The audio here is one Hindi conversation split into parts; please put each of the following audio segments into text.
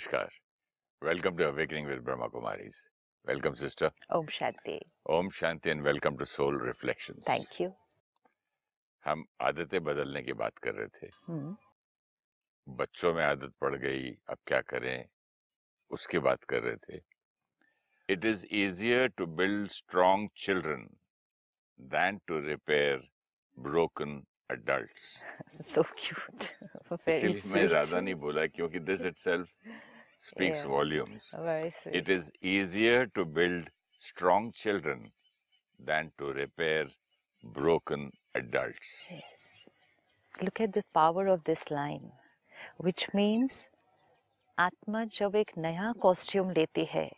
नमस्कार। Welcome to awakening with Brahma Kumaris. Welcome sister. ओम शांति। ओम शांति and welcome to soul reflection thank you. हम आदतें बदलने की बात कर रहे थे। hmm. बच्चों में आदत पड़ गई अब क्या करें? उसकी बात कर रहे थे। It is easier to build strong children than to repair broken adult so मैं ज़्यादा नहीं बोला क्योंकि this itself speaks Yeah. volumes. Very sweet. It is easier to build strong children than to repair broken adults. Yes. Look at the power of this line, which means आत्मा जब एक नया कॉस्ट्यूम लेती है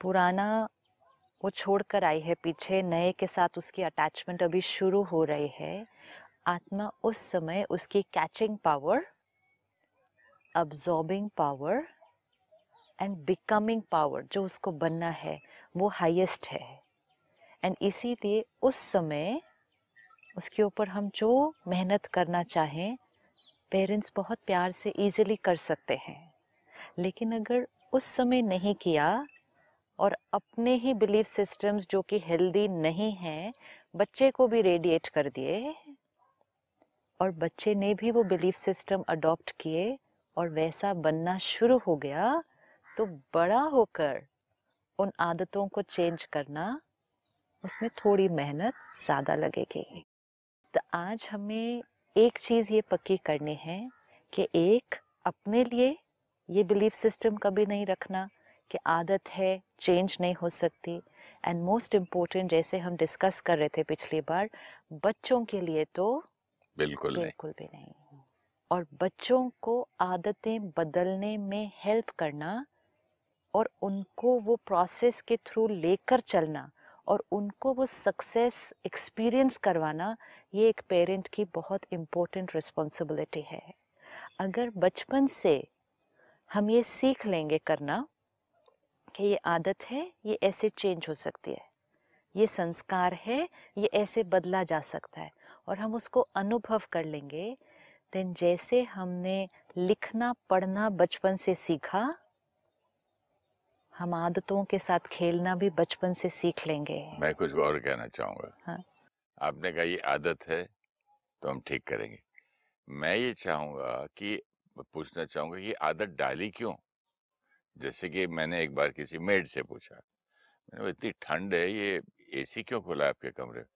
पुराना वो छोड़कर आई है पीछे नए के साथ उसकी अटैचमेंट अभी शुरू हो रही है आत्मा उस समय उसकी catching power absorbing power and becoming power जो उसको बनना है, वो हाईएस्ट है। एंड इसीलिए उस समय उसके ऊपर हम जो मेहनत करना चाहें पेरेंट्स बहुत प्यार से इजीली कर सकते हैं। लेकिन अगर उस समय नहीं किया और अपने ही बिलीफ सिस्टम्स जो कि हेल्दी नहीं हैं, बच्चे को भी रेडिएट कर दिए और बच्चे ने भी वो बिलीफ सिस्टम अडॉप्ट किए और वैसा बनना शुरू हो गया तो बड़ा होकर उन आदतों को चेंज करना उसमें थोड़ी मेहनत ज़्यादा लगेगी। तो आज हमें एक चीज़ ये पक्की करनी है कि एक अपने लिए ये बिलीफ सिस्टम कभी नहीं रखना कि आदत है चेंज नहीं हो सकती। एंड मोस्ट इम्पोर्टेंट जैसे हम डिस्कस कर रहे थे पिछली बार बच्चों के लिए तो बिल्कुल बिल्कुल भी नहीं। और बच्चों को आदतें बदलने में हेल्प करना और उनको वो प्रोसेस के थ्रू लेकर चलना और उनको वो सक्सेस एक्सपीरियंस करवाना, ये एक पेरेंट की बहुत इम्पोर्टेंट रिस्पॉन्सिबिलिटी है। अगर बचपन से हम ये सीख लेंगे करना कि ये आदत है, ये ऐसे चेंज हो सकती है, ये संस्कार है, ये ऐसे बदला जा सकता है और हम उसको अनुभव कर लेंगे देन जैसे हमने लिखना पढ़ना बचपन से सीखा हम आदतों के साथ खेलना भी बचपन से सीख लेंगे मैं कुछ और कहना चाहूँगा हाँ। आपने कहा ये आदत है तो हम ठीक करेंगे मैं ये चाहूँगा कि पूछना चाहूँगा कि आदत डाली क्यों जैसे कि मैंने एक बार किसी मेड से पूछा मैंने इतनी ठंड है ये एसी क्यों खुला है आपके कमरे में?" वो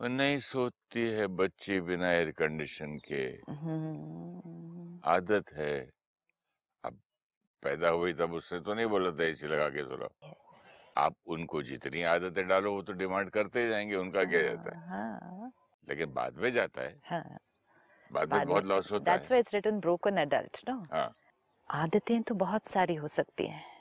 नहीं सोती है बच्ची बिना एयर कंडीशन के। हम्म, आदत है। अब पैदा हुई तब उसने तो नहीं बोला था एसी लगा के सोला आप उनको जितनी आदतें डालो वो तो डिमांड करते जाएँगे उनका क्या जाता है? हाँ लेकिन बाद में जाता है। हाँ। बाद में बहुत लॉस होता है। Why it's written broken adult no हाँ। आदतें तो बहुत सारी हो सकती हैं।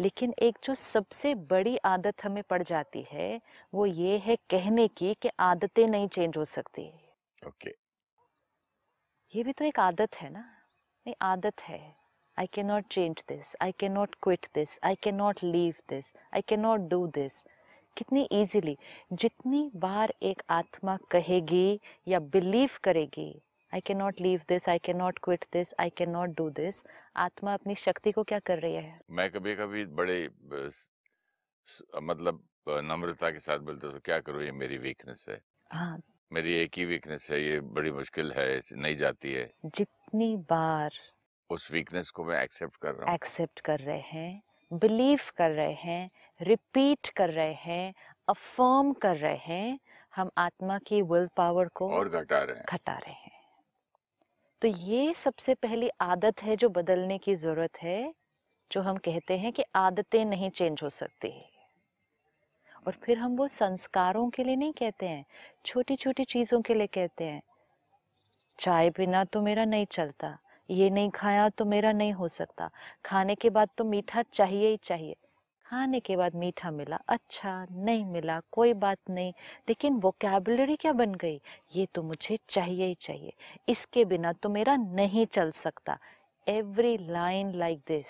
लेकिन एक जो सबसे बड़ी आदत हमें पड़ जाती है वो ये है कहने की कि आदतें नहीं चेंज हो सकती। ओके ये भी तो एक आदत है ना? नहीं आदत है। I can not change this I can not quit this I can not leave this I can not do this कितनी इजीली जितनी बार एक आत्मा कहेगी या बिलीव करेगी I can not leave this I can not quit this I can not do this आत्मा अपनी शक्ति को क्या कर रही है? मैं कभी कभी बड़े मतलब नम्रता के साथ बोलता हूँ क्या करूँ ये मेरी वीकनेस है। हाँ। मेरी एक ही वीकनेस है ये बड़ी मुश्किल है नहीं जाती है। जितनी बार उस वीकनेस को मैं एक्सेप्ट कर रहा हूँ। एक्सेप्ट कर रहे हैं बिलीव कर रहे हैं रिपीट कर रहे हैं अफर्म कर रहे हैं हम आत्मा की विल पावर को और घटा रहे हैं। घटा रहे हैं। तो ये सबसे पहली आदत है जो बदलने की ज़रूरत है, जो हम कहते हैं कि आदतें नहीं चेंज हो सकती। है और फिर हम वो संस्कारों के लिए नहीं कहते हैं छोटी छोटी चीज़ों के लिए कहते हैं, चाय बिना तो मेरा नहीं चलता, ये नहीं खाया तो मेरा नहीं हो सकता, खाने के बाद तो मीठा चाहिए ही चाहिए। खाने के बाद मीठा मिला अच्छा नहीं मिला कोई बात नहीं लेकिन वोकेबलरी क्या बन गई? ये तो मुझे चाहिए ही चाहिए। इसके बिना तो मेरा नहीं चल सकता। एवरी लाइन लाइक दिस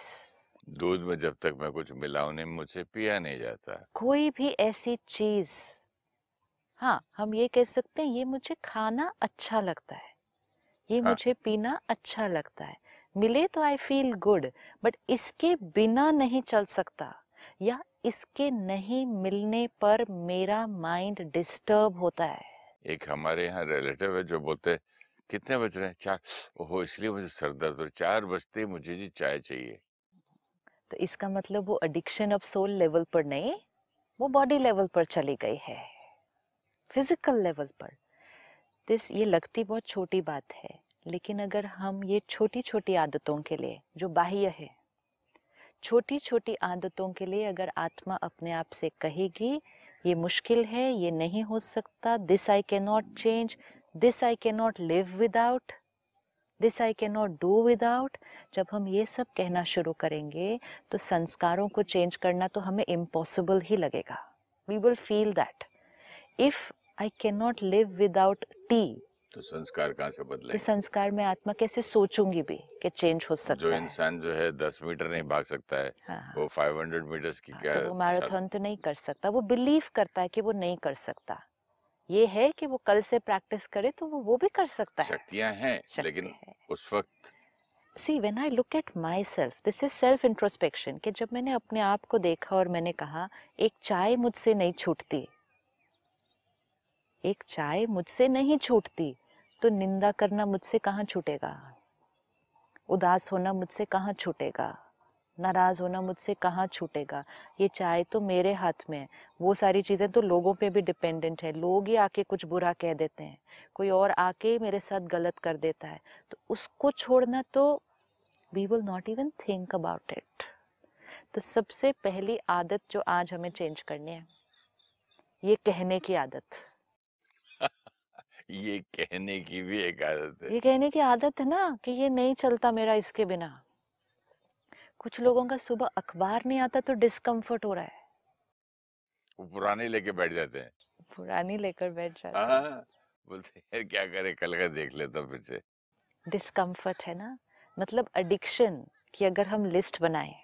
दूध में जब तक मैं कुछ मिलाऊं नहीं मुझे पिया नहीं जाता। कोई भी ऐसी चीज़। हाँ हम ये कह सकते हैं ये मुझे खाना अच्छा लगता है। ये हाँ। मुझे पीना अच्छा लगता है। मिले तो आई फील गुड बट इसके बिना नहीं चल सकता। या इसके नहीं मिलने पर मेरा माइंड डिस्टर्ब होता है। एक हमारे यहाँ रिलेटिव है जो बोलते कितने बज रहे हैं? चार ओहो इसलिए मुझे सर दर्द हो चार बजते मुझे जी चाय चाहिए। तो इसका मतलब वो एडिक्शन अब सोल लेवल पर नहीं वो बॉडी लेवल पर चली गई है। फ़िज़िकल लेवल पर। दिस ये लगती बहुत छोटी बात है लेकिन अगर हम ये छोटी छोटी आदतों के लिए जो बाह्य है छोटी छोटी आदतों के लिए अगर आत्मा अपने आप से कहेगी, ये मुश्किल है, ये नहीं हो सकता this I can not change this I can not live without this I can not do without जब हम ये सब कहना शुरू करेंगे तो संस्कारों को चेंज करना तो हमें इम्पॉसिबल ही लगेगा। We will feel that if I can not live without tea तो संस्कार कहाँ से बदले संस्कार में आत्मा कैसे सोचूँगी भी कि चेंज हो सकता जो है। इंसान जो है दस मीटर नहीं भाग सकता है हाँ, वो फाइव हंड्रेड मीटर्स की क्या तो वो मैराथन तो नहीं कर सकता। वो बिलीव करता है कि वो नहीं कर सकता। ये है कि वो कल से प्रैक्टिस करे तो वो वो भी कर सकता है। शक्तियाँ हैं लेकिन है। उस वक्त see when I look at myself this is self introspection कि जब मैंने अपने आप को देखा और मैंने कहा एक चाय मुझसे नहीं छूटती। एक चाय मुझसे नहीं छूटती तो निंदा करना मुझसे कहाँ छूटेगा? उदास होना मुझसे कहाँ छूटेगा? नाराज़ होना मुझसे कहाँ छूटेगा? ये चाय तो मेरे हाथ में है। वो सारी चीज़ें तो लोगों पे भी डिपेंडेंट है। लोग ही आके कुछ बुरा कह देते हैं। कोई और आके मेरे साथ गलत कर देता है। तो उसको छोड़ना तो we will not even think about it तो सबसे पहली आदत जो आज हमें चेंज करनी है, ये कहने की आदत। ये कहने की भी एक आदत है। ये कहने की आदत है ना कि ये नहीं चलता मेरा इसके बिना। कुछ लोगों का सुबह अखबार नहीं आता तो डिस्कम्फर्ट हो रहा है। वो पुराने लेके बैठ जाते हैं। पुरानी लेकर बैठ जाते हैं। हाँ बोलते हैं क्या करे कल का देख लेता फिर से। डिस्कम्फर्ट है ना? मतलब एडिक्शन की अगर हम लिस्ट बनाए।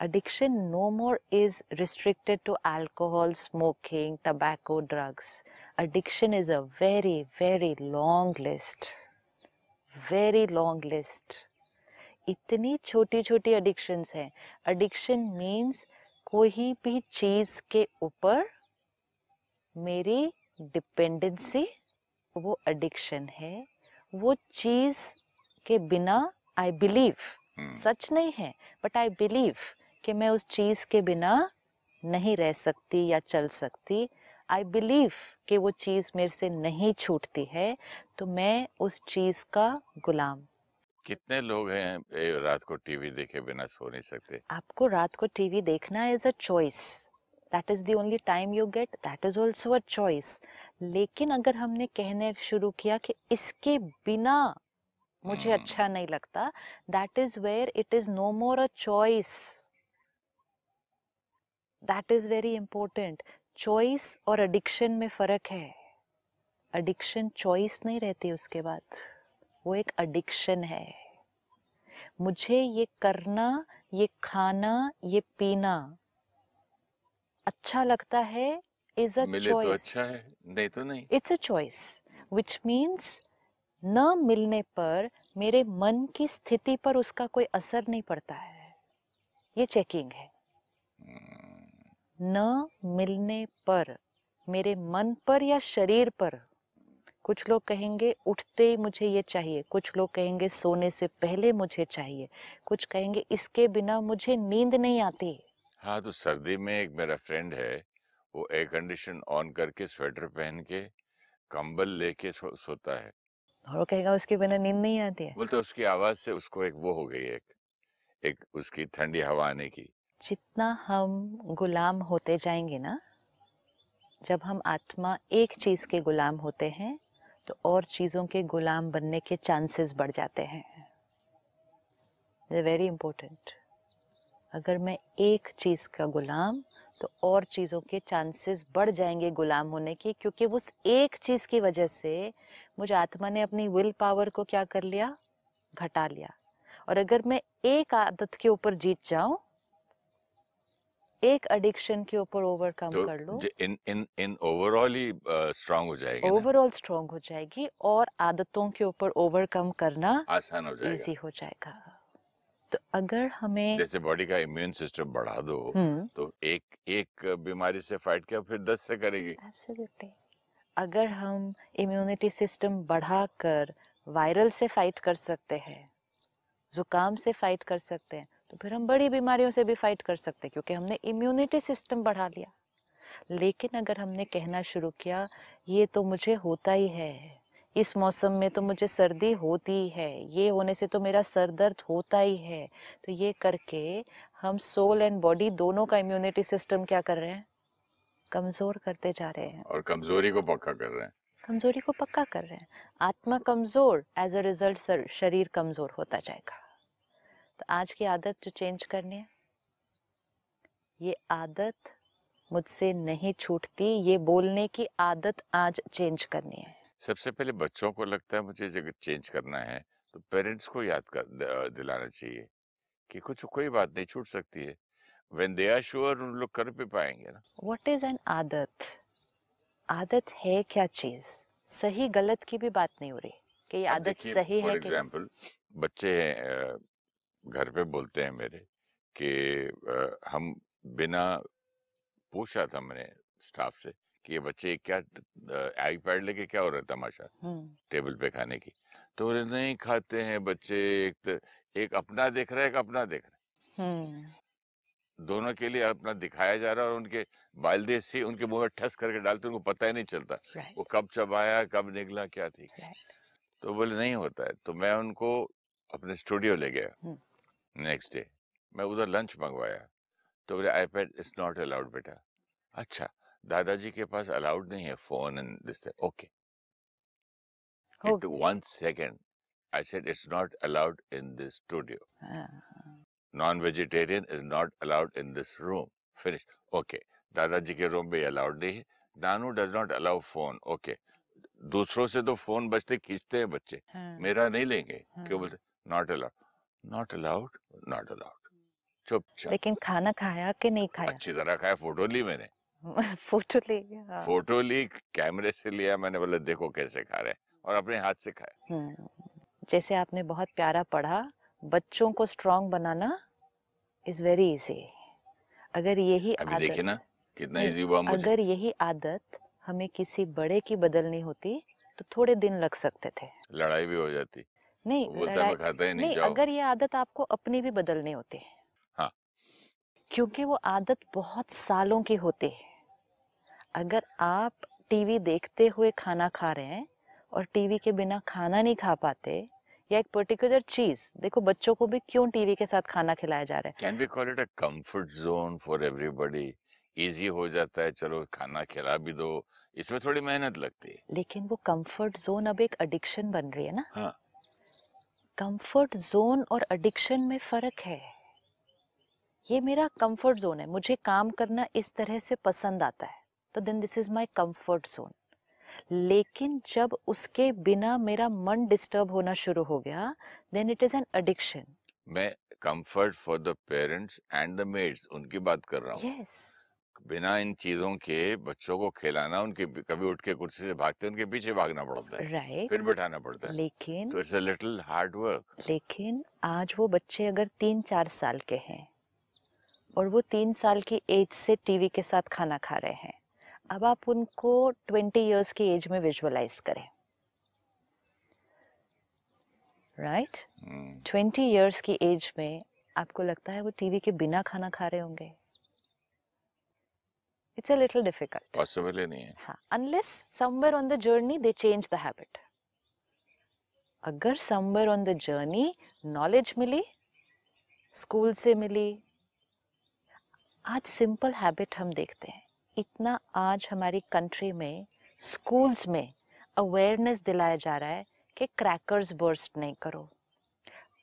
Addiction no more is restricted to alcohol smoking tobacco drugs addiction is a very very long list. Very long list. इतनी छोटी छोटी एडिक्शंस हैं। एडिक्शन मीन्स कोई भी चीज़ के ऊपर मेरी डिपेंडेंसी वो एडिक्शन है। वो चीज़ के बिना आई बिलीव हम्म, सच नहीं है बट आई बिलीव कि मैं उस चीज़ के बिना नहीं रह सकती या चल सकती। आई बिलीव कि वो चीज़ मेरे से नहीं छूटती है तो मैं उस चीज़ का गुलाम। कितने लोग हैं रात को टीवी देखे बिना सो नहीं सकते? आपको रात को टीवी देखना is a choice that is the only time you get that is also a choice लेकिन अगर हमने कहने शुरू किया कि इसके बिना मुझे हम्म। अच्छा नहीं लगता that is where it is no more a choice that is very important choice और एडिक्शन में फ़र्क है। एडिक्शन चॉइस नहीं रहती उसके बाद। वो एक एडिक्शन है। मुझे ये करना ये खाना ये पीना अच्छा लगता है इज़ अ चॉइस अच्छा है नहीं तो नहीं। It's a choice which means न मिलने पर मेरे मन की स्थिति पर उसका कोई असर नहीं पड़ता है। ये चेकिंग है। हम्म, न मिलने पर मेरे मन पर या शरीर पर? कुछ लोग कहेंगे उठते ही मुझे ये चाहिए। कुछ लोग कहेंगे सोने से पहले मुझे चाहिए। कुछ कहेंगे इसके बिना मुझे नींद नहीं आती। हाँ तो सर्दी में एक मेरा फ्रेंड है वो एयर कंडीशन ऑन करके स्वेटर पहन के कंबल लेके सो, सोता है। और वो कहेगा उसके बिना नींद नहीं आती है? बोलते उसकी आवाज़ से उसको एक वो हो गई एक एक उसकी ठंडी हवा आने की। जितना हम गुलाम होते जाएँगे ना, जब हम आत्मा एक चीज़ के गुलाम होते हैं तो और चीज़ों के गुलाम बनने के चांसेस बढ़ जाते हैं। वेरी इम्पोर्टेंट अगर मैं एक चीज़ का गुलाम तो और चीज़ों के चांसेस बढ़ जाएँगे गुलाम होने के, क्योंकि उस एक चीज़ की वजह से मुझे आत्मा ने अपनी विल पावर को क्या कर लिया? घटा लिया। और अगर मैं एक आदत के ऊपर जीत जाऊँ एक एडिक्शन के ऊपर ओवरकम तो कर लो। इन इन इन ओवरऑल ही स्ट्रांग हो जाएगी ओवरऑल स्ट्रांग हो जाएगी और आदतों के ऊपर ओवरकम करना आसान हो जाएगा। इजी हो जाएगा। तो अगर हमें जैसे बॉडी का इम्यून सिस्टम बढ़ा दो हम्म। तो एक एक बीमारी से फाइट किया फिर दस से करेगी। एब्सोल्युटली अगर हम इम्यूनिटी सिस्टम बढ़ाकर वायरल से फाइट कर सकते हैं जुकाम से फाइट कर सकते हैं तो फिर हम बड़ी बीमारियों से भी फाइट कर सकते हैं क्योंकि हमने इम्यूनिटी सिस्टम बढ़ा लिया। लेकिन अगर हमने कहना शुरू किया ये तो मुझे होता ही है इस मौसम में तो मुझे सर्दी होती है ये होने से तो मेरा सर दर्द होता ही है। तो ये करके हम सोल एंड बॉडी दोनों का इम्यूनिटी सिस्टम क्या कर रहे हैं? कमज़ोर करते जा रहे हैं। और कमज़ोरी को पक्का कर रहे हैं। कमज़ोरी को पक्का कर रहे हैं। आत्मा कमज़ोर एज अ रिज़ल्ट शरीर कमज़ोर होता जाएगा। तो आज की आदत जो चेंज करनी है? ये आदत मुझसे नहीं छूटती ये बोलने की आदत आज चेंज करनी है। सबसे पहले बच्चों को लगता है मुझे जब चेंज करना है तो पेरेंट्स को याद कर दिलाना चाहिए कि कुछ कोई बात नहीं छूट सकती है। व्हेन दे आर श्योर उन लोग कर भी पाएँगे ना। व्हाट इज़ एन आदत? आदत है क्या चीज़? सही गलत की भी बात नहीं हो रही कि ये आदत सही है कि एग्जांपल बच्चे अ, घर पे बोलते हैं मेरे कि अ, हम बिना पूछा था मैंने स्टाफ से कि ये बच्चे क्या आईपैड लेके क्या हो रहा है तमाशा हम्म टेबल पे खाने की? तो बोले नहीं खाते हैं बच्चे एक तो, एक अपना देख रहा है एक अपना देख रहा हम्म है। दोनों के लिए अपना दिखाया जा रहा है और उनके बालदे से उनके मुँह में ठस करके डालते उनको पता ही नहीं चलता राइट वो कब चबाया कब निकला क्या थी? राइट तो बोले नहीं होता है। तो मैं उनको अपने स्टूडियो ले गया। हम्म। Next day. मैं उधर लंच मंगवाया। तो बोले आईपैड इज़ नॉट अलाउड बेटा। अच्छा दादाजी के पास अलाउड नहीं है phone and this okay. One second I said it's not allowed in this studio. हाँ, non vegetarian is not allowed in this room. Finish okay. दादाजी के रूम में अलाउड नहीं है। नानू does not allow phone okay. दूसरों से तो फ़ोन बचते खींचते हैं बच्चे। हाँ, मेरा नहीं लेंगे। क्यों हाँ। बोलते not allowed. Not allowed not allowed चुपचाप लेकिन खाना खाया कि नहीं खाया? अच्छी तरह खाया फ़ोटो ली मैंने। फ़ोटो ले हाँ। फ़ोटो ली कैमरे से लिया मैंने बोला देखो कैसे खा रहे और अपने हाथ से खाया। हम्म, जैसे आपने बहुत प्यारा पढ़ा बच्चों को स्ट्रांग बनाना इज़ वेरी इजी अगर यही अभी देखिए ना कितना इजी हुआ मुझे। अगर यही आदत हमें किसी बड़े की बदलनी होती तो थोड़े दिन लग सकते थे। लड़ाई भी हो जाती। नहीं वो बोलता लड़ाई मैं खाता ही नहीं नहीं अगर ये आदत आपको अपनी भी बदलनी होती है हाँ। क्योंकि वो आदत बहुत सालों की होती है। अगर आप टीवी देखते हुए खाना खा रहे हैं और टीवी के बिना खाना नहीं खा पाते या एक पर्टिकुलर चीज़ देखो बच्चों को भी क्यों टीवी के साथ खाना खिलाया जा रहा है? Can be call it a comfort zone for everybody easy हो जाता है चलो खाना खिला भी दो। इसमें थोड़ी मेहनत लगती है। लेकिन वो कंफर्ट जोन अब एक एडिक्शन बन रही है ना। हाँ। कंफर्ट जोन और एडिक्शन में फ़र्क है। ये मेरा कंफर्ट जोन है। मुझे काम करना इस तरह से पसंद आता है। तो then this is my comfort zone लेकिन जब उसके बिना मेरा मन डिस्टर्ब होना शुरू हो गया then it is an addiction मैं comfort for the parents and the maids उनकी बात कर रहा हूँ। यस बिना इन चीज़ों के बच्चों को खिलाना उनके कभी उठ के कुर्सी से भागते उनके पीछे भागना पड़ता है राइट फिर बिठाना पड़ता है। लेकिन तो it's a little hard work लेकिन आज वो बच्चे अगर तीन चार साल के हैं और वो तीन साल की एज से टीवी के साथ खाना खा रहे हैं अब आप उनको ट्वेंटी इयर्स की एज में विजुअलाइज करें। राइट ट्वेंटी इयर्स की एज में आपको लगता है वो टीवी के बिना खाना खा रहे होंगे? It's a little difficult possible ही नहीं है हाँ unless somewhere on the journey they change the habit अगर somewhere on the journey knowledge milli school से मिली आज सिंपल हैबिट हम देखते हैं। इतना आज हमारी कंट्री में स्कूल्स में अवेयरनेस दिलाया जा रहा है कि क्रैकर्स बर्स्ट नहीं करो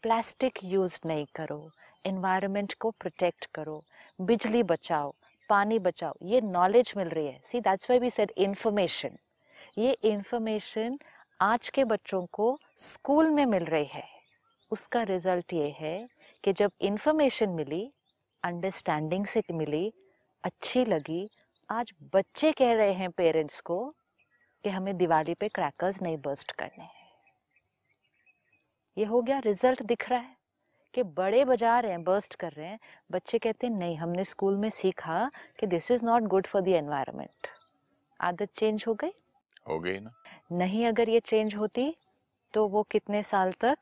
प्लास्टिक यूज़ नहीं करो एनवायरनमेंट को प्रोटेक्ट करो बिजली बचाओ। पानी बचाओ, ये नॉलेज मिल रही है। See that's why we said information ये इंफॉर्मेशन आज के बच्चों को स्कूल में मिल रही है। उसका रिज़ल्ट ये है कि जब इंफॉर्मेशन मिली अंडरस्टैंडिंग से मिली, अच्छी लगी, आज बच्चे कह रहे हैं पेरेंट्स को कि हमें दिवाली पे क्रैकर्स नहीं बर्स्ट करने हैं। ये हो गया रिज़ल्ट दिख रहा है। कि बड़े बजा रहे हैं बर्स्ट कर रहे हैं। बच्चे कहते हैं नहीं हमने स्कूल में सीखा कि this is not good for the environment आदत चेंज हो गई? हो गई ना। नहीं अगर ये चेंज होती तो वो कितने साल तक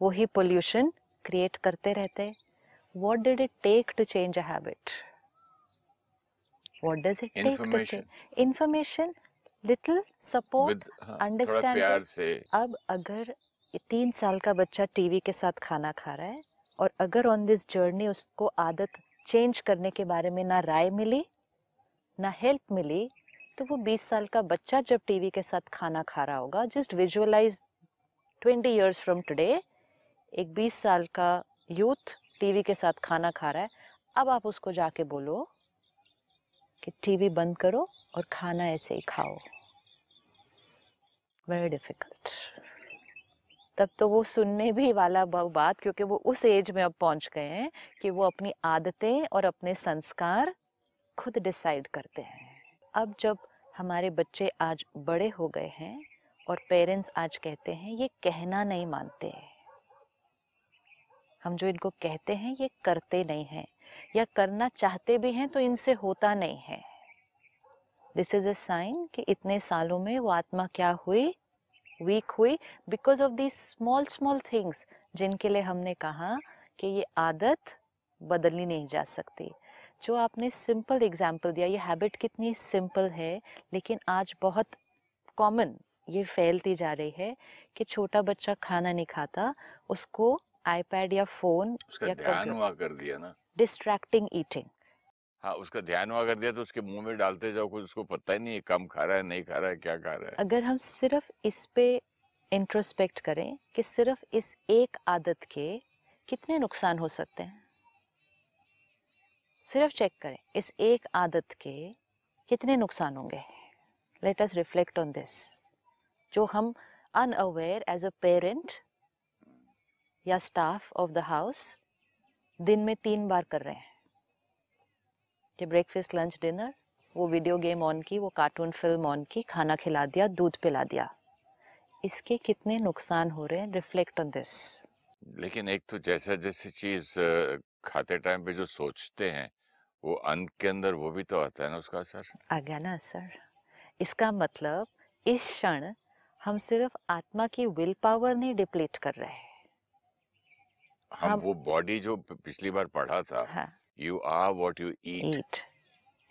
वही पोल्यूशन क्रिएट करते रहते what did it take to change a habit what does it take to Information. Change information little support with हाँ, understand प्यार से। अब अगर ये तीन साल का बच्चा टीवी के साथ खाना खा रहा है और अगर ऑन दिस जर्नी उसको आदत चेंज करने के बारे में ना राय मिली, ना हेल्प मिली तो वो 20 साल का बच्चा जब टीवी के साथ खाना खा रहा होगा just visualise 20 years from today एक 20 साल का यूथ टीवी के साथ खाना खा रहा है, अब आप उसको जाके बोलो कि टीवी बंद करो और खाना ऐसे ही खाओ। वेरी डिफ़िकल्ट तब तो वो सुनने भी वाला बात क्योंकि वो उस एज में अब पहुँच गए हैं कि वो अपनी आदतें और अपने संस्कार खुद डिसाइड करते हैं। अब जब हमारे बच्चे आज बड़े हो गए हैं और पेरेंट्स आज कहते हैं, ये कहना नहीं मानते हम जो इनको कहते हैं, ये करते नहीं हैं या करना चाहते भी हैं तो इनसे होता नहीं है। दिस इज़ अ साइन कि इतने सालों में वो आत्मा क्या हुई वीक हुई because of the small small things जिनके लिए हमने कहा कि ये आदत बदलनी नहीं जा सकती। जो आपने सिंपल एग्ज़ाम्पल दिया ये हैबिट कितनी सिंपल है लेकिन आज बहुत कॉमन ये फैलती जा रही है कि छोटा बच्चा खाना नहीं खाता उसको आईपैड या फ़ोन या कर दिया ना। डिस्ट्रैक्टिंग ईटिंग हाँ उसका ध्यान हुआ कर दिया तो उसके मुँह में डालते जाओ कुछ उसको पता ही नहीं है कम खा रहा है, नहीं खा रहा है, क्या खा रहा है। अगर हम सिर्फ़ इस पे इंट्रोस्पेक्ट करें कि सिर्फ़ इस एक आदत के कितने नुकसान हो सकते हैं। सिर्फ़ चेक करें, इस एक आदत के कितने नुकसान होंगे। Let us reflect on this जो हम अनअवेयर एज अ पेरेंट या स्टाफ ऑफ़ द हाउस दिन में तीन बार कर रहे हैं। कि ब्रेकफास्ट लंच डिनर वो वीडियो गेम ऑन की वो कार्टून फ़िल्म ऑन की खाना खिला दिया दूध पिला दिया। इसके कितने नुकसान हो रहे हैं? रिफ्लेक्ट ऑन दिस लेकिन एक तो जैसा जैसी चीज़ खाते टाइम पे जो सोचते हैं वो अन्न के अंदर वो भी तो आता है ना उसका असर? आ गया ना सर इसका मतलब इस क्षण हम सिर्फ़ आत्मा की विल पावर नहीं डिप्लीट कर रहे हैं। हम हम- वो बॉडी जो पिछली बार पढ़ा था हाँ। You are what you eat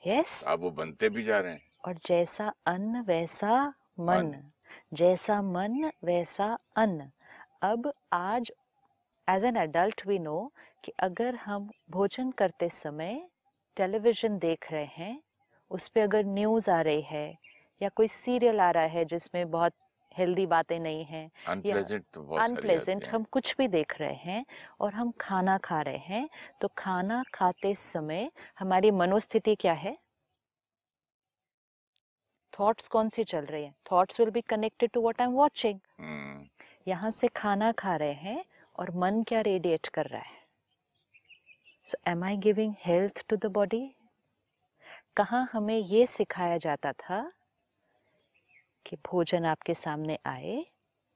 yes अब वो बनते भी जा रहे हैं। और जैसा अन्न वैसा मन। मन। जैसा मन वैसा अन्न। अब आज as an adult we know कि अगर हम भोजन करते समय टेलीविज़न देख रहे हैं उस पे अगर न्यूज़ आ रही है या कोई सीरियल आ रहा है जिसमें बहुत हेल्दी बातें नहीं हैं अनप्लेजेंट तो। हम कुछ भी देख रहे हैं और हम खाना खा रहे हैं तो खाना खाते समय हमारी मनोस्थिति क्या है? थॉट्स कौन सी चल रही है? Thoughts will be connected to what I am watching यहाँ से खाना खा रहे हैं और मन क्या रेडिएट कर रहा है? So am I giving health to the body कहाँ हमें ये सिखाया जाता था कि भोजन आपके सामने आए।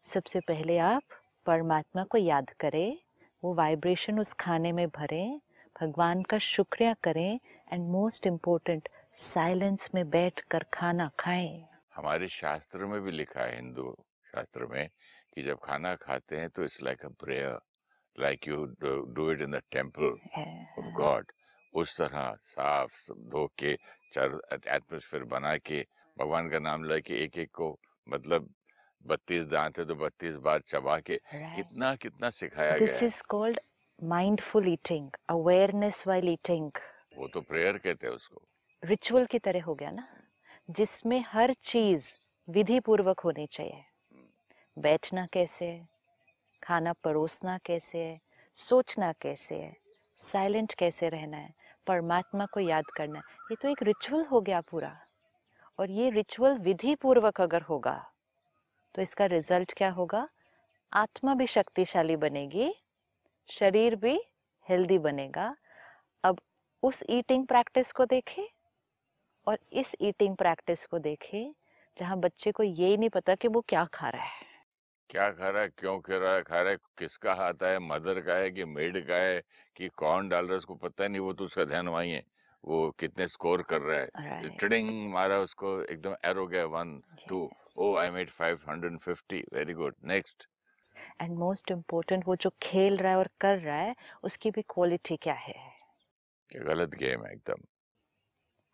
सबसे पहले आप परमात्मा को याद करें वो वाइब्रेशन उस खाने में भरें भगवान का शुक्रिया करें एंड मोस्ट इम्पोर्टेंट साइलेंस में बैठ कर खाना खाएँ। हमारे शास्त्र में भी लिखा है हिंदू शास्त्र में कि जब खाना खाते हैं तो it's like a prayer like you do it in the temple of God उस तरह साफ़ धो के एटमोसफेयर बना के भगवान का नाम लेके एक एक को मतलब बत्तीस दांत है तो बत्तीस बार चबा के कितना कितना सिखाया दिस गया है। Is called mindful eating awareness while eating वो तो प्रेयर कहते हैं उसको। रिचुअल की तरह हो गया ना जिसमें हर चीज़ विधि पूर्वक होनी चाहिए। बैठना कैसे है खाना परोसना कैसे है सोचना कैसे है साइलेंट कैसे रहना है परमात्मा को याद करना है। ये तो एक रिचुअल हो गया पूरा। और ये रिचुअल विधि पूर्वक अगर होगा तो इसका रिज़ल्ट क्या होगा? आत्मा भी शक्तिशाली बनेगी, शरीर भी हेल्दी बनेगा। अब उस ईटिंग प्रैक्टिस को देखें और इस ईटिंग प्रैक्टिस को देखें, जहाँ बच्चे को यही नहीं पता कि वो क्या खा रहा है। क्या खा रहा है, क्यों खा रहा है, खा रहा है, किसका हाथ है मदर का है कि मेड का है, कि कौन डाल रहा है, उसको पता नहीं, वो तो उसका ध्यान वहीं है। वो कितने स्कोर कर रहा है। Right. ट्रेडिंग मारा उसको एकदम एरो गया one two oh I made 550 very good next. And most important वो जो खेल रहा है और कर रहा है उसकी भी क्वालिटी क्या है? गलत गेम है एकदम।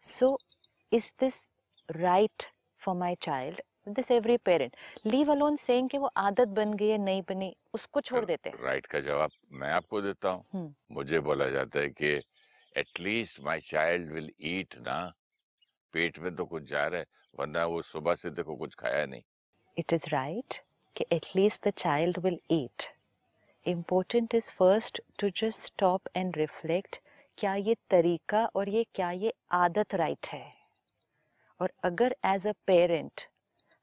So is this right for my child this every parent leave alone saying कि वो आदत बन गई है नहीं बनी उसको छोड़ देते हैं। राइट का जवाब मैं आपको देता हूँ। हम्म। मुझे बोला जाता है कि at least my child will eat ना, पेट में तो कुछ जा रहा है, वरना वो सुबह से देखो कुछ खाया नहीं इट इज़ राइट कि least the child will eat. Important is first to just stop and reflect क्या ये तरीका और ये क्या ये आदत राइट है और अगर एज अ पेरेंट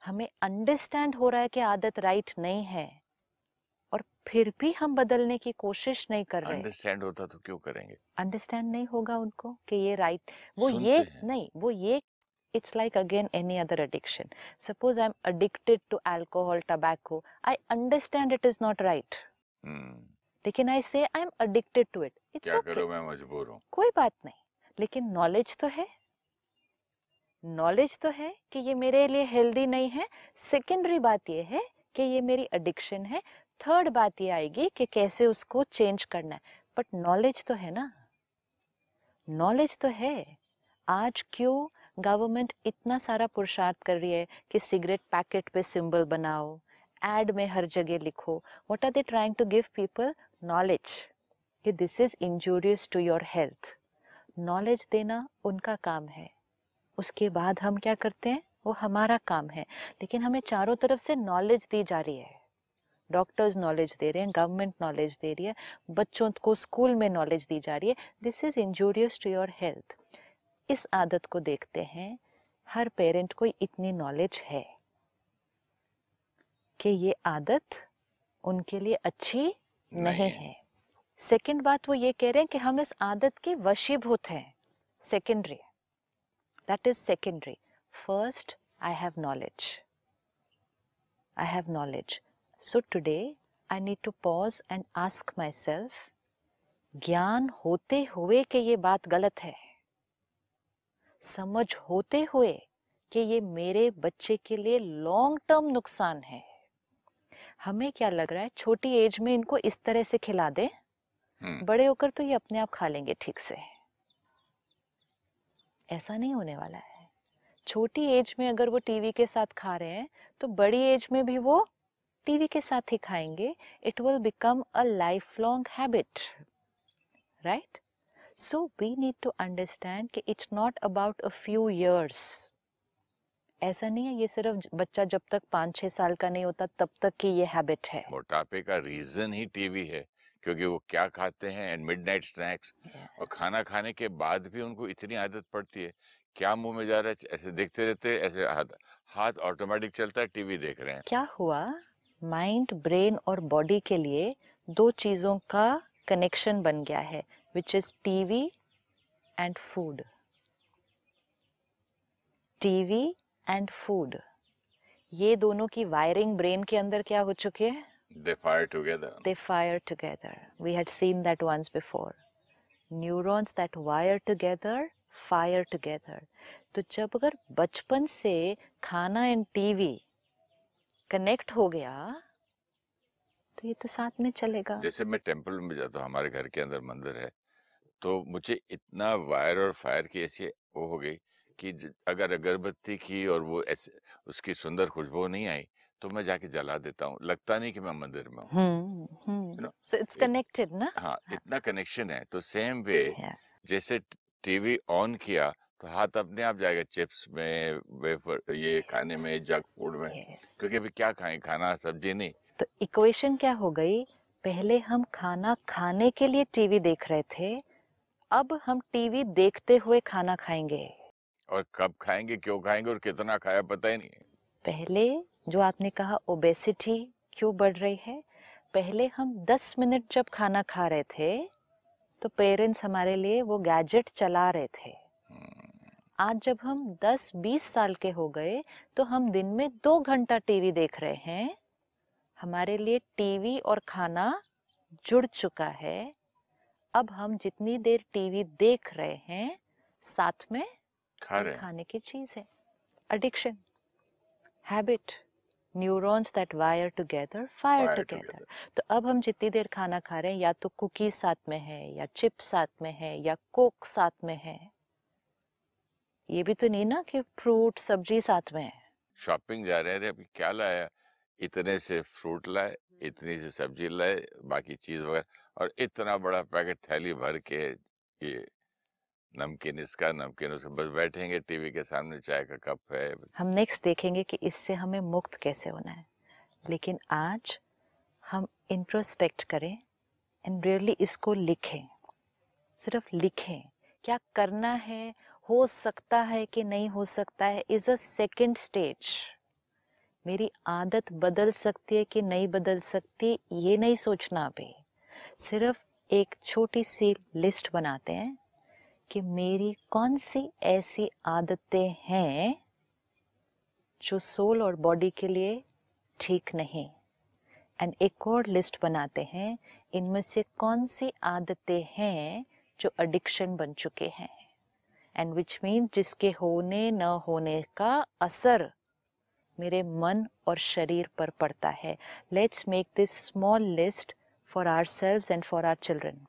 हमें अंडरस्टैंड हो रहा है कि आदत राइट नहीं है फिर भी हम बदलने की कोशिश नहीं कर रहे। अंडरस्टैंड होता तो क्यों करेंगे? अंडरस्टैंड नहीं होगा उनको कि ये राइट वो ये नहीं वो ये it's like again any other addiction. Suppose i'm addicted to alcohol tobacco i understand it is not right. हम्म, लेकिन i say i'm addicted to it. It's क्या okay. करूँ मैं मजबूर हूँ? कोई बात नहीं। लेकिन नॉलेज तो है। नॉलेज तो है कि ये मेरे लिए हेल्दी नहीं है। सेकेंडरी बात ये है कि ये मेरी एडिक्शन है। थर्ड बात ये आएगी कि कैसे उसको चेंज करना है। बट नॉलेज तो है ना। नॉलेज तो है। आज क्यों गवर्नमेंट इतना सारा पुरुषार्थ कर रही है कि सिगरेट पैकेट पे सिंबल बनाओ, एड में हर जगह लिखो। What are they trying to give people knowledge कि this is injurious to your health knowledge देना उनका काम है। उसके बाद हम क्या करते हैं? वो हमारा काम है। लेकिन हमें चारों तरफ़ से नॉलेज दी जा रही है। डॉक्टर्स नॉलेज दे रहे हैं गवर्नमेंट नॉलेज दे रही है बच्चों को स्कूल में नॉलेज दी जा रही है। This is injurious to your health इस आदत को देखते हैं हर पेरेंट को इतनी नॉलेज है कि ये आदत उनके लिए अच्छी नहीं, नहीं है। सेकंड बात वो ये कह रहे हैं कि हम इस आदत के वशीभूत हैं secondary that is secondary first I have knowledge I have knowledge so today I need to pause and ask myself ज्ञान होते हुए कि ये बात गलत है? समझ होते हुए कि ये मेरे बच्चे के लिए लॉन्ग टर्म नुकसान है। हमें क्या लग रहा है छोटी एज में इनको इस तरह से खिला दें? हम्म, बड़े होकर तो ये अपने आप खा लेंगे ठीक से। ऐसा नहीं होने वाला है। छोटी एज में अगर वो टीवी के साथ खा रहे हैं तो बड़ी एज में भी वो टीवी के साथ ही खाएँगे it will become a lifelong habit right so we need to understand कि it's not about a few years ऐसा नहीं है ये सिर्फ़ बच्चा जब तक पाँच छः साल का नहीं होता तब तक की ये हैबिट है। मोटापे का रीजन ही टीवी है क्योंकि वो क्या खाते हैं एंड मिडनाइट स्नैक्स और खाना खाने के बाद भी उनको इतनी आदत पड़ती है। क्या मुँह में जा रहा है ऐसे देखते रहते ऐसे हाथ हाथ ऑटोमेटिक चलता है टीवी देख रहे हैं। क्या हुआ? माइंड ब्रेन और बॉडी के लिए दो चीज़ों का कनेक्शन बन गया है which is TV and food TV and food ये दोनों की वायरिंग ब्रेन के अंदर क्या हो चुकी है they fire together they fire together. We had seen that once before. Neurons that wire together fire together. तो जब अगर बचपन से खाना एंड टीवी कनेक्ट हो गया तो ये तो साथ में चलेगा। जैसे मैं टेंपल में जाता हूँ हमारे घर के अंदर मंदिर है तो मुझे इतना वायर और फायर की ऐसी वो हो गई कि अगर अगरबत्ती की और वो ऐसे उसकी सुंदर खुशबू नहीं आई तो मैं जाके जला देता हूँ। लगता नहीं कि मैं मंदिर में हूँ। हम्म हम्म इट्स कनेक्टेड ना? हाँ इतना कनेक्शन है तो सेम वे Yeah. जैसे टीवी ऑन किया हाथ अपने आप जाएगा चिप्स में वेफर ये खाने में जंक फ़ूड में. क्योंकि अभी क्या खाएँ? खाना सब्ज़ी नहीं। तो इक्वेशन क्या हो गई? पहले हम खाना खाने के लिए टीवी देख रहे थे अब हम टीवी देखते हुए खाना खाएँगे। और कब खाएँगे क्यों खाएँगे और कितना खाया पता ही नहीं पहले जो आपने कहा ओबेसिटी क्यों बढ़ रही है? पहले हम 10 मिनट जब खाना खा रहे थे तो पेरेंट्स हमारे लिए वो गैजेट चला रहे थे। आज जब हम 10-20 साल के हो गए तो हम दिन में दो घंटा टीवी देख रहे हैं। हमारे लिए टीवी और खाना जुड़ चुका है। अब हम जितनी देर टीवी देख रहे हैं साथ में खा रहे खाने की चीज़ है। Addiction habit neurons that wire together fire together तो अब हम जितनी देर खाना खा रहे हैं या तो कुकीज साथ में है या चिप साथ में है या कोक साथ में है ये भी तो नहीं ना कि फ्रूट सब्ज़ी साथ में है? शॉपिंग जा रहे हैं अभी क्या लाया इतने से फ्रूट लाए इतनी से सब्ज़ी लाए बाकी चीज़ वगैरह और इतना बड़ा पैकेट थैली भर के ये नमकीन इसका नमकीन उसका बस बैठेंगे टीवी के सामने चाय का कप है हम नेक्स्ट देखेंगे कि इससे हमें मुक्त कैसे होना है। लेकिन आज हम इंट्रोस्पेक्ट करें एंड रियली इसको लिखें सिर्फ़ लिखें क्या करना है हो सकता है कि नहीं हो सकता है इज़ अ सेकेंड स्टेज मेरी आदत बदल सकती है कि नहीं बदल सकती, ये नहीं सोचना अभी। सिर्फ़ एक छोटी सी लिस्ट बनाते हैं कि मेरी कौन सी ऐसी आदतें हैं जो सोल और बॉडी के लिए ठीक नहीं। एंड एक और लिस्ट बनाते हैं, इनमें से कौन सी आदतें हैं जो एडिक्शन बन चुके हैं। एंड विच मीन्स जिसके होने न होने का असर मेरे मन और शरीर पर पड़ता है। Let's make this small list for ourselves and for our children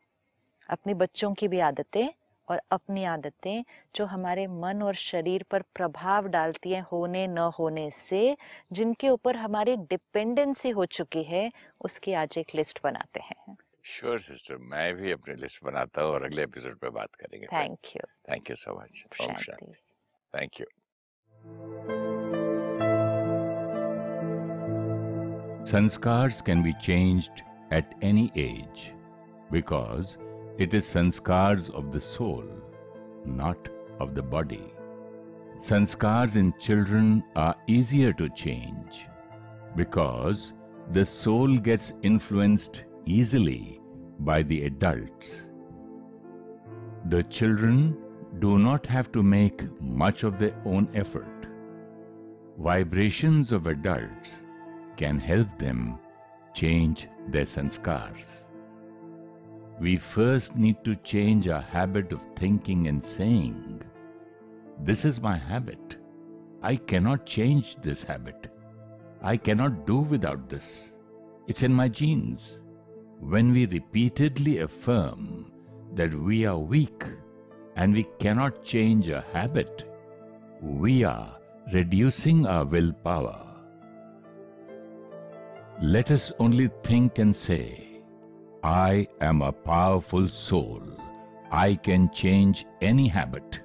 अपने बच्चों की भी आदतें और अपनी आदतें जो हमारे मन और शरीर पर प्रभाव डालती हैं होने न होने से, जिनके ऊपर हमारी डिपेंडेंसी हो चुकी है, उसकी आज एक लिस्ट बनाते हैं। श्योर सिस्टर मैं भी अपने लिस्ट बनाता हूँ और अगले एपिसोड पे बात करेंगे thank you thank you so much thank you sanskar can be change at any age because it is sanskar of the soul not of the body sanskar in children are easier to change because the soul gets influenced easily by the adults. The children do not have to make much of their own effort. Vibrations of adults can help them change their sanskars. We first need to change our habit of thinking and saying, This is my habit. I cannot change this habit. I cannot do without this. It's in my genes. When we repeatedly affirm that we are weak and we cannot change a habit, we are reducing our willpower. Let us only think and say, I am a powerful soul. I can change any habit.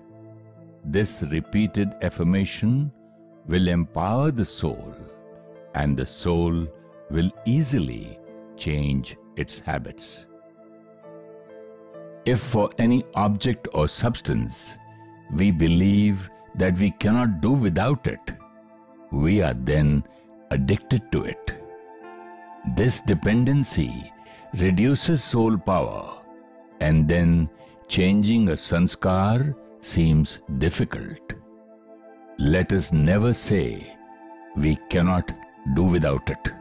This repeated affirmation will empower the soul, and the soul will easily change its habits. If for any object or substance we believe that we cannot do without it, we are then addicted to it. This dependency reduces soul power, and then changing a sanskar seems difficult. Let us never say we cannot do without it.